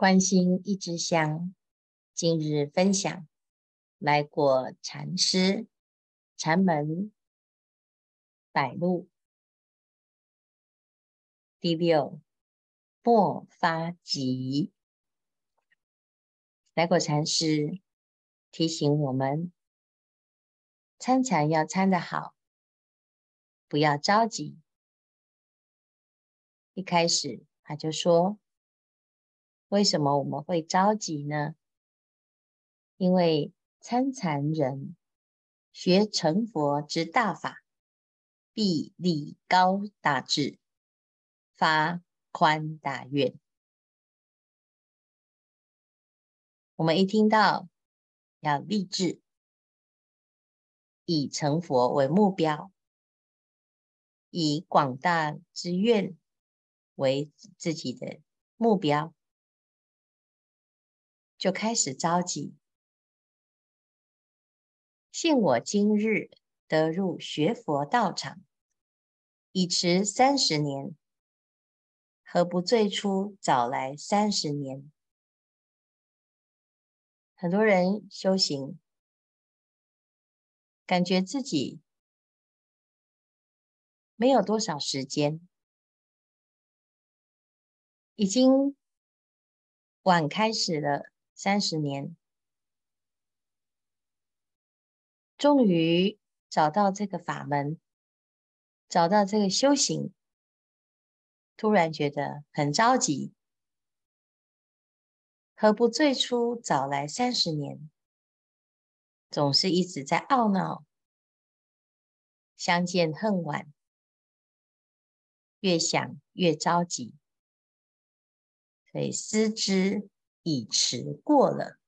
关心一支香，今日分享来果禅师禅门百录第六末发集。来果禅师提醒我们，参禅要参得好，不要着急。一开始他就说。为什么我们会着急呢？因为参禅人学成佛之大法，必立高大志，发宽大愿。我们一听到要立志，以成佛为目标，以广大之愿为自己的目标。就开始着急。幸我今日得入学佛道场，已迟三十年，何不最初早来三十年？很多人修行，感觉自己没有多少时间，已经晚开始了。三十年，终于找到这个法门，找到这个修行，突然觉得很着急。何不最初早来三十年？总是一直在懊恼，相见恨晚，越想越着急，所以思之。已迟过了，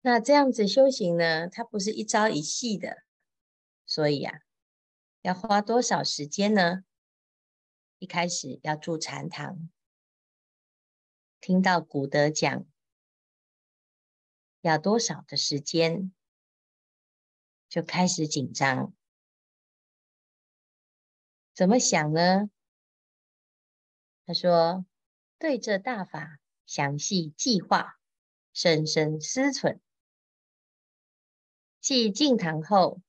那这样子修行呢？它不是一朝一夕的，所以啊，要花多少时间呢？一开始要住禅堂，听到古德讲要多少的时间，就开始紧张，怎么想呢？他说。对这大法详细计划，深深思忖。既进堂后，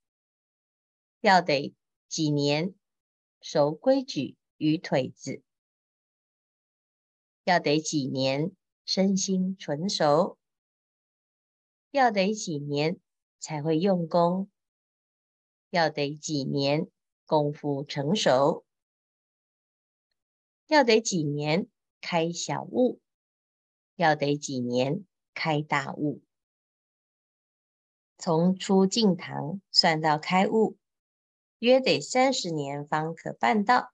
要得几年熟规矩与腿子，要得几年身心纯熟，要得几年才会用功，要得几年功夫成熟，要得几年。开小悟，要得几年开大悟？从初进堂算到开悟，约得三十年方可办到。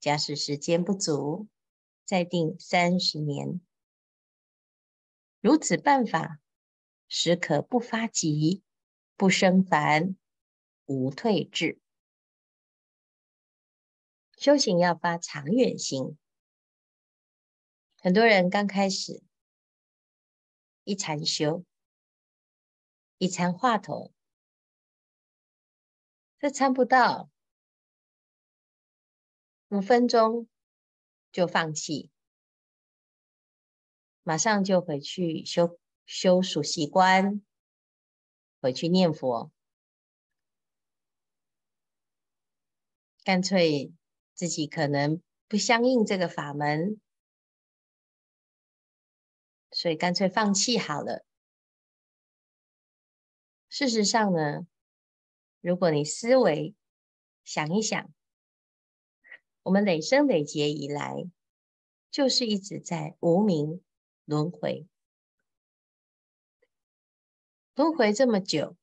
假使时间不足，再定三十年。如此办法，实可不发急，不生烦，无退志。修行要发长远心。很多人刚开始一禅修，一禅话头，这参不到五分钟就放弃，马上就回去修修数息观，回去念佛，干脆自己可能不相应这个法门。所以干脆放弃好了。事实上呢，如果你思维想一想，我们累生累劫以来，就是一直在无明轮回，轮回这么久，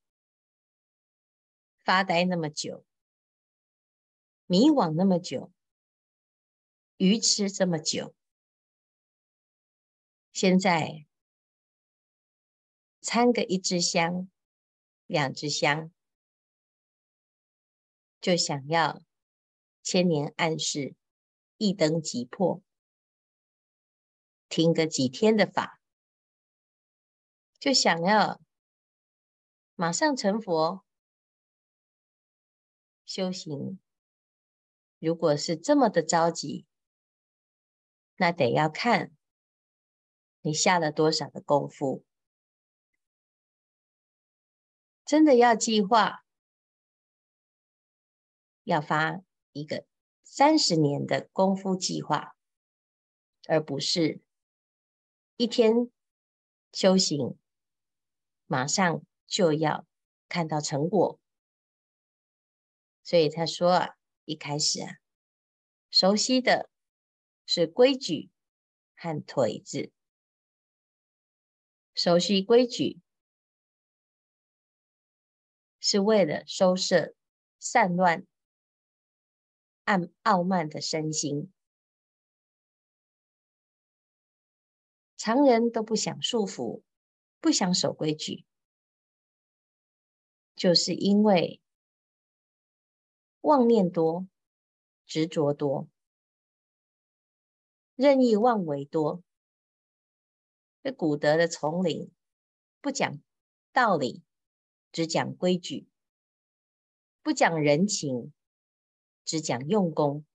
发呆那么久，迷惘那么久，愚痴这么久。现在参个一支香，两支香，就想要千年暗示，一灯即破，听个几天的法，就想要马上成佛。修行如果是这么的着急，那得要看你下了多少的功夫。真的要计划，要发一个三十年的功夫计划，而不是一天修行，马上就要看到成果。所以他说啊，一开始啊，熟悉的是规矩和腿字，熟悉规矩是为了收摄散乱、暗傲慢的身心。常人都不想束缚，不想守规矩，就是因为。妄念多，执着多，任意妄为多。这古德的丛林，不讲道理，只讲规矩；不讲人情，只讲用功。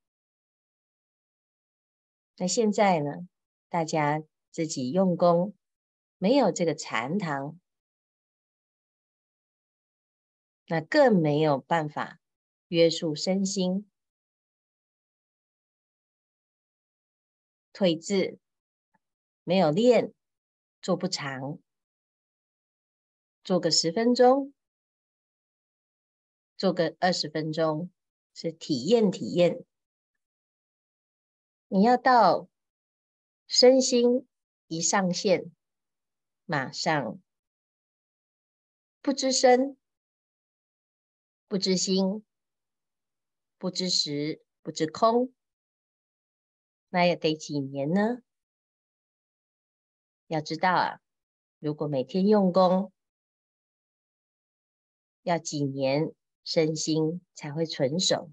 那现在呢？大家自己用功，没有这个禅堂，那更没有办法。约束身心，退字没有练，做不长，做个十分钟，做个二十分钟，是体验体验。你要到身心一上线，马上不知身，不知心。不知时，不知空，那也得几年呢？要知道啊，如果每天用功，要几年身心才会纯熟，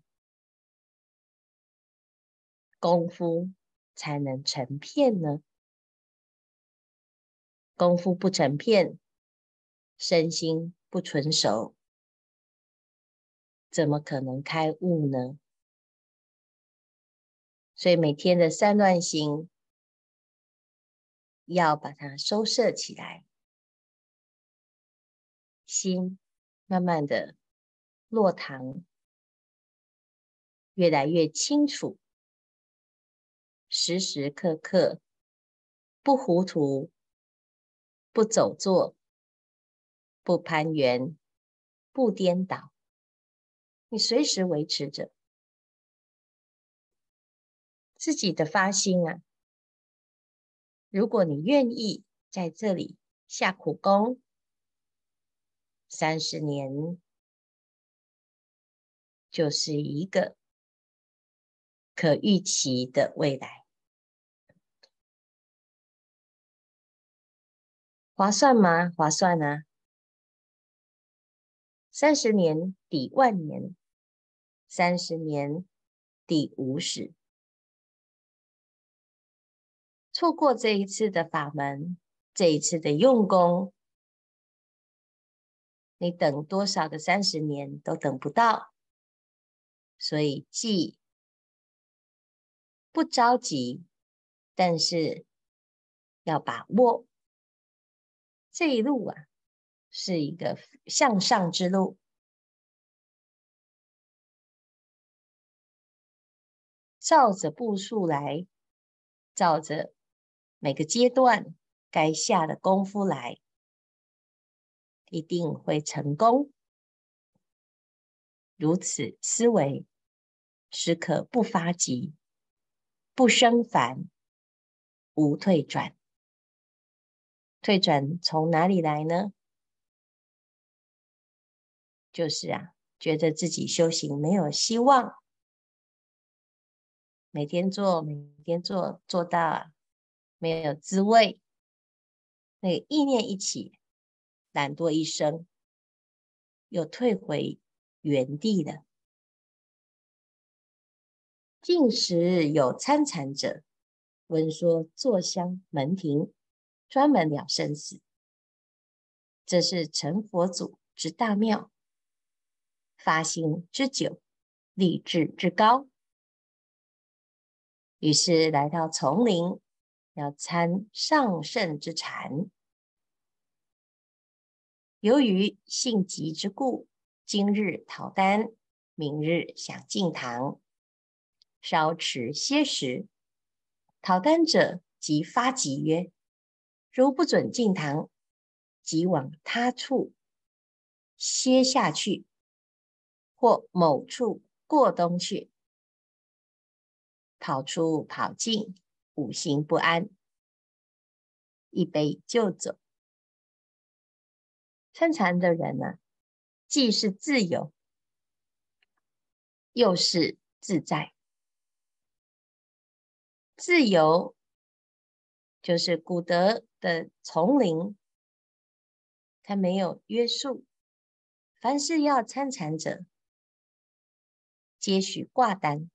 功夫才能成片呢？功夫不成片，身心不纯熟。怎么可能开悟呢？所以每天的散乱心要把它收摄起来，心慢慢的落堂，越来越清楚，时时刻刻不糊涂，不走错，不攀缘，不颠倒。你随时维持着自己的发心啊！如果你愿意在这里下苦功，三十年就是一个可预期的未来，划算吗？划算啊！三十年抵万年，三十年抵五十。错过这一次的法门，这一次的用功，你等多少个三十年都等不到。所以既不着急，但是要把握这一路啊。是一个向上之路，照着步数来，照着每个阶段该下的功夫来，一定会成功。如此思维，时可不发急，不生烦，无退转。退转从哪里来呢？就是啊，觉得自己修行没有希望，每天做，每天做，做到没有滋味，那个意念一起，懒惰一生，又退回原地了。近时有参禅者闻说坐香门庭，专门了生死，这是成佛祖之大妙。发心之久，立志之高，于是来到丛林，要参上圣之禅。由于性急之故，今日讨单，明日想进堂，稍迟些时。讨单者即发急曰：“如不准进堂，即往他处歇下去，或某处过冬去。跑出跑进，五心不安，一杯就走。”参禅的人呢、既是自由，又是自在。自由就是古德的丛林，它没有约束，凡是要参禅者，皆许挂单。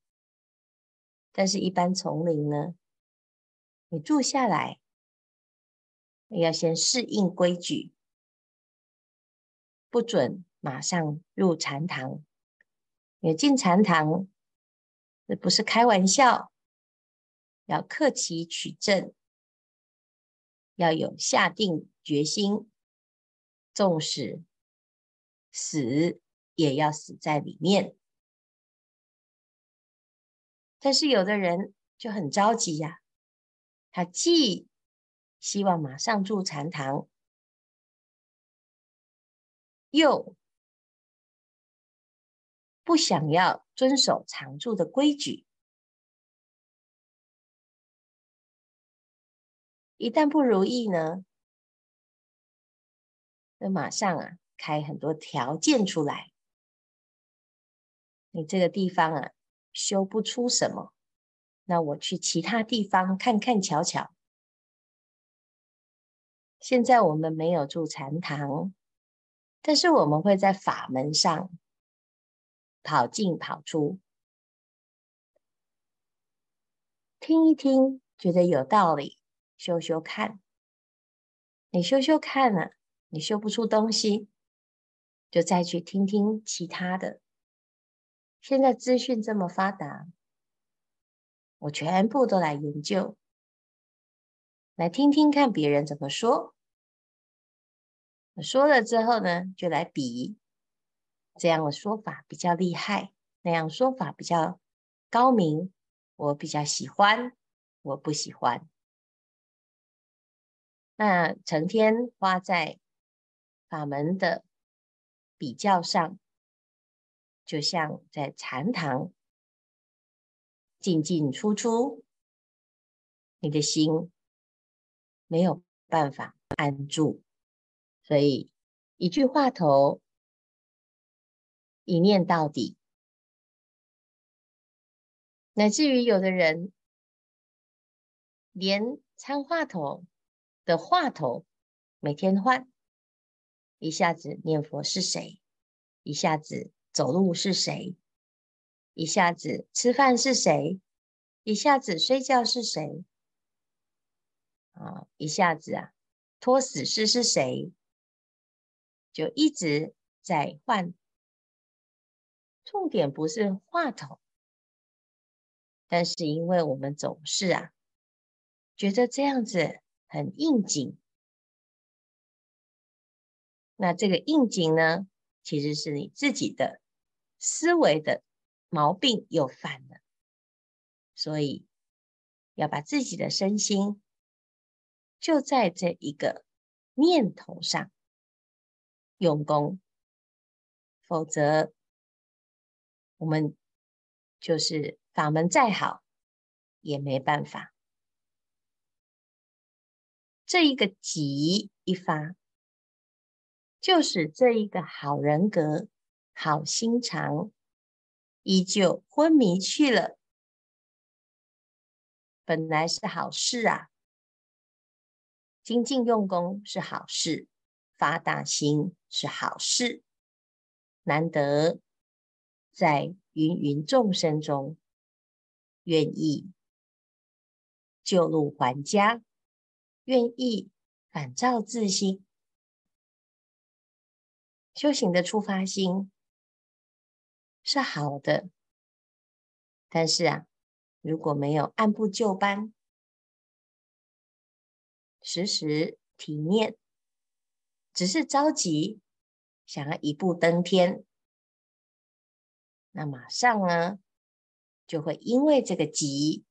但是，一般丛林呢，你住下来，要先适应规矩，不准马上入禅堂。你进禅堂，这不是开玩笑。要克期取证，要有下定决心，纵使死也要死在里面。但是有的人就很着急呀、他既希望马上住禅堂，又不想要遵守常住的规矩。一旦不如意呢，那马上啊开很多条件出来。你这个地方啊修不出什么，那我去其他地方看看瞧瞧。现在我们没有住禅堂，但是我们会在法门上跑进跑出，听一听，觉得有道理。修修看，你修修看了，你修不出东西，就再去听听其他的。现在资讯这么发达，我全部都来研究，来听听看别人怎么说。说了之后呢，就来比，这样的说法比较厉害，那样说法比较高明，我比较喜欢，我不喜欢。那成天花在法门的比较上，就像在禅堂进进出出，你的心没有办法安住，所以一句话头，一念到底，乃至于有的人连参话头。的话头每天换，一下子念佛是谁，一下子走路是谁，一下子吃饭是谁，一下子睡觉是谁，啊，一下子啊拖死尸是谁，就一直在换。重点不是话筒，但是因为我们总是啊觉得这样子。很应景，那这个应景呢，其实是你自己的思维的毛病又犯了，所以要把自己的身心就在这一个念头上用功，否则我们就是法门再好也没办法。这一个急一发，就是这一个好人格、好心肠，依旧昏迷去了。本来是好事啊，精进用功是好事，发大心是好事，难得在芸芸众生中，愿意救路还家。愿意反照自心，修行的出发心是好的，但是啊，如果没有按部就班，时时体念，只是着急想要一步登天，那马上呢，就会因为这个急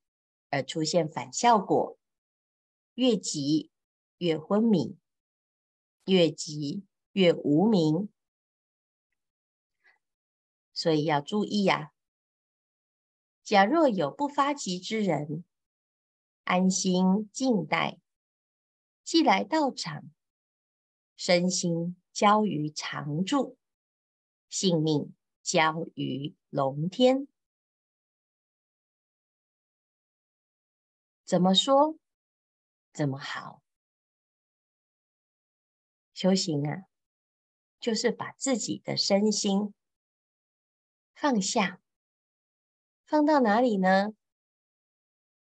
而出现反效果，越急越昏迷，越急越无明，所以要注意呀、啊。假若有不发急之人，安心静待，既来道场，身心交于常住，性命交于龙天。怎么说？怎么好？修行啊，就是把自己的身心放下。放到哪里呢？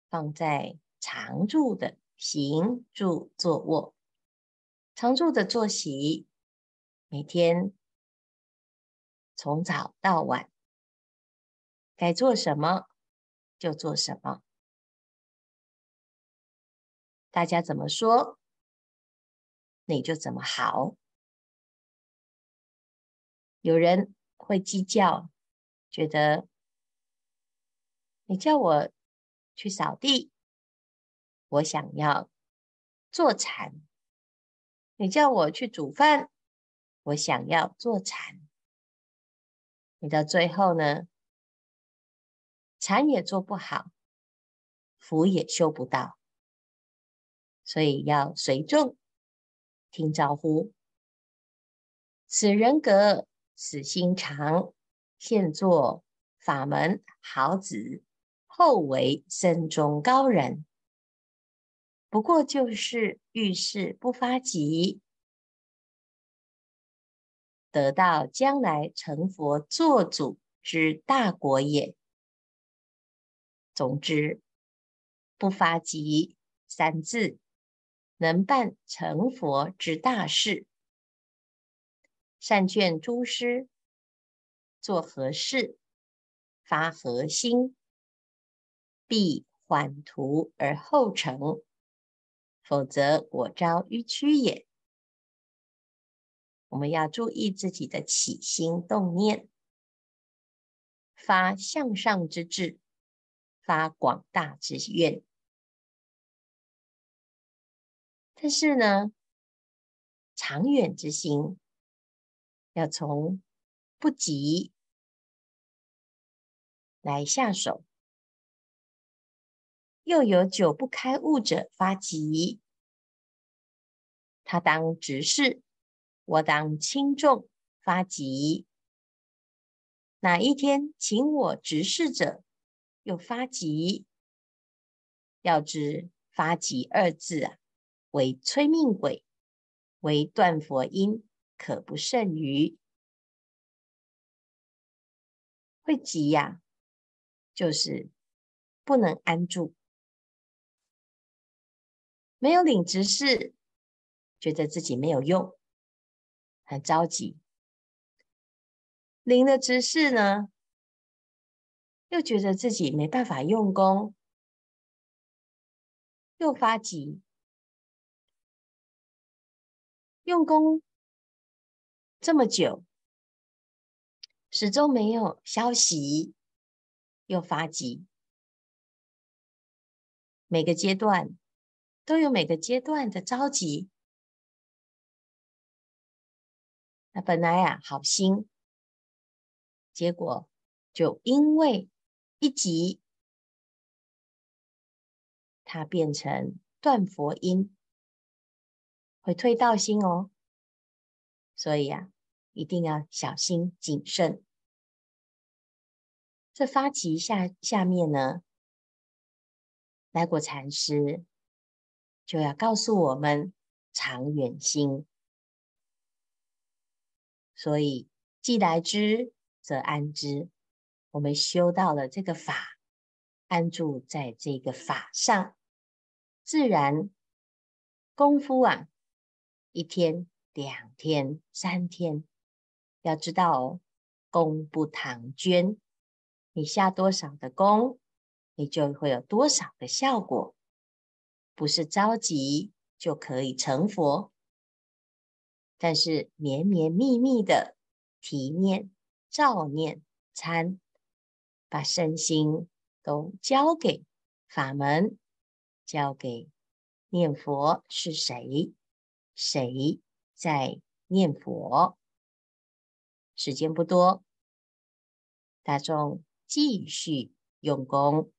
放在常住的行住坐卧，常住的作息，每天从早到晚，该做什么就做什么。大家怎么说，你就怎么好。有人会计较，觉得。你叫我去扫地，我想要坐禅；你叫我去煮饭，我想要坐禅。你到最后呢，禅也做不好，福也修不到，所以要随众听招呼。此人格，此心肠，现作法门好子。后为僧中高人，不过就是遇事不发急，得到将来成佛做主之大果也。总之，不发急三字，能办成佛之大事。善劝诸师做何事，发何心。必缓图而后成，否则果招迂曲也。我们要注意自己的起心动念，发向上之志，发广大之愿。但是呢，长远之心要从不急来下手。又有久不开悟者发急，他当执事，我当轻重发急。哪一天请我执事者又发急？要知发急二字啊，为催命鬼，为断佛因，可不胜于。会急呀、就是不能安住。没有领执事，觉得自己没有用，很着急；领了执事呢，又觉得自己没办法用功，又发急。用功这么久，始终没有消息，又发急。每个阶段。都有每个阶段的着急，那本来呀、啊、好心，结果就因为一急，它变成断佛音，会退道心哦。所以呀、啊，一定要小心谨慎。这发起下下面呢，来果禅师。就要告诉我们长远心，所以既来之则安之。我们修到了这个法，安住在这个法上，自然功夫啊，一天、两天、三天，要知道哦，功不唐捐，你下多少的功，你就会有多少的效果。不是着急就可以成佛，但是绵绵密密的提念、照念、参，把身心都交给法门，交给念佛是谁，谁在念佛。时间不多，大众继续用功。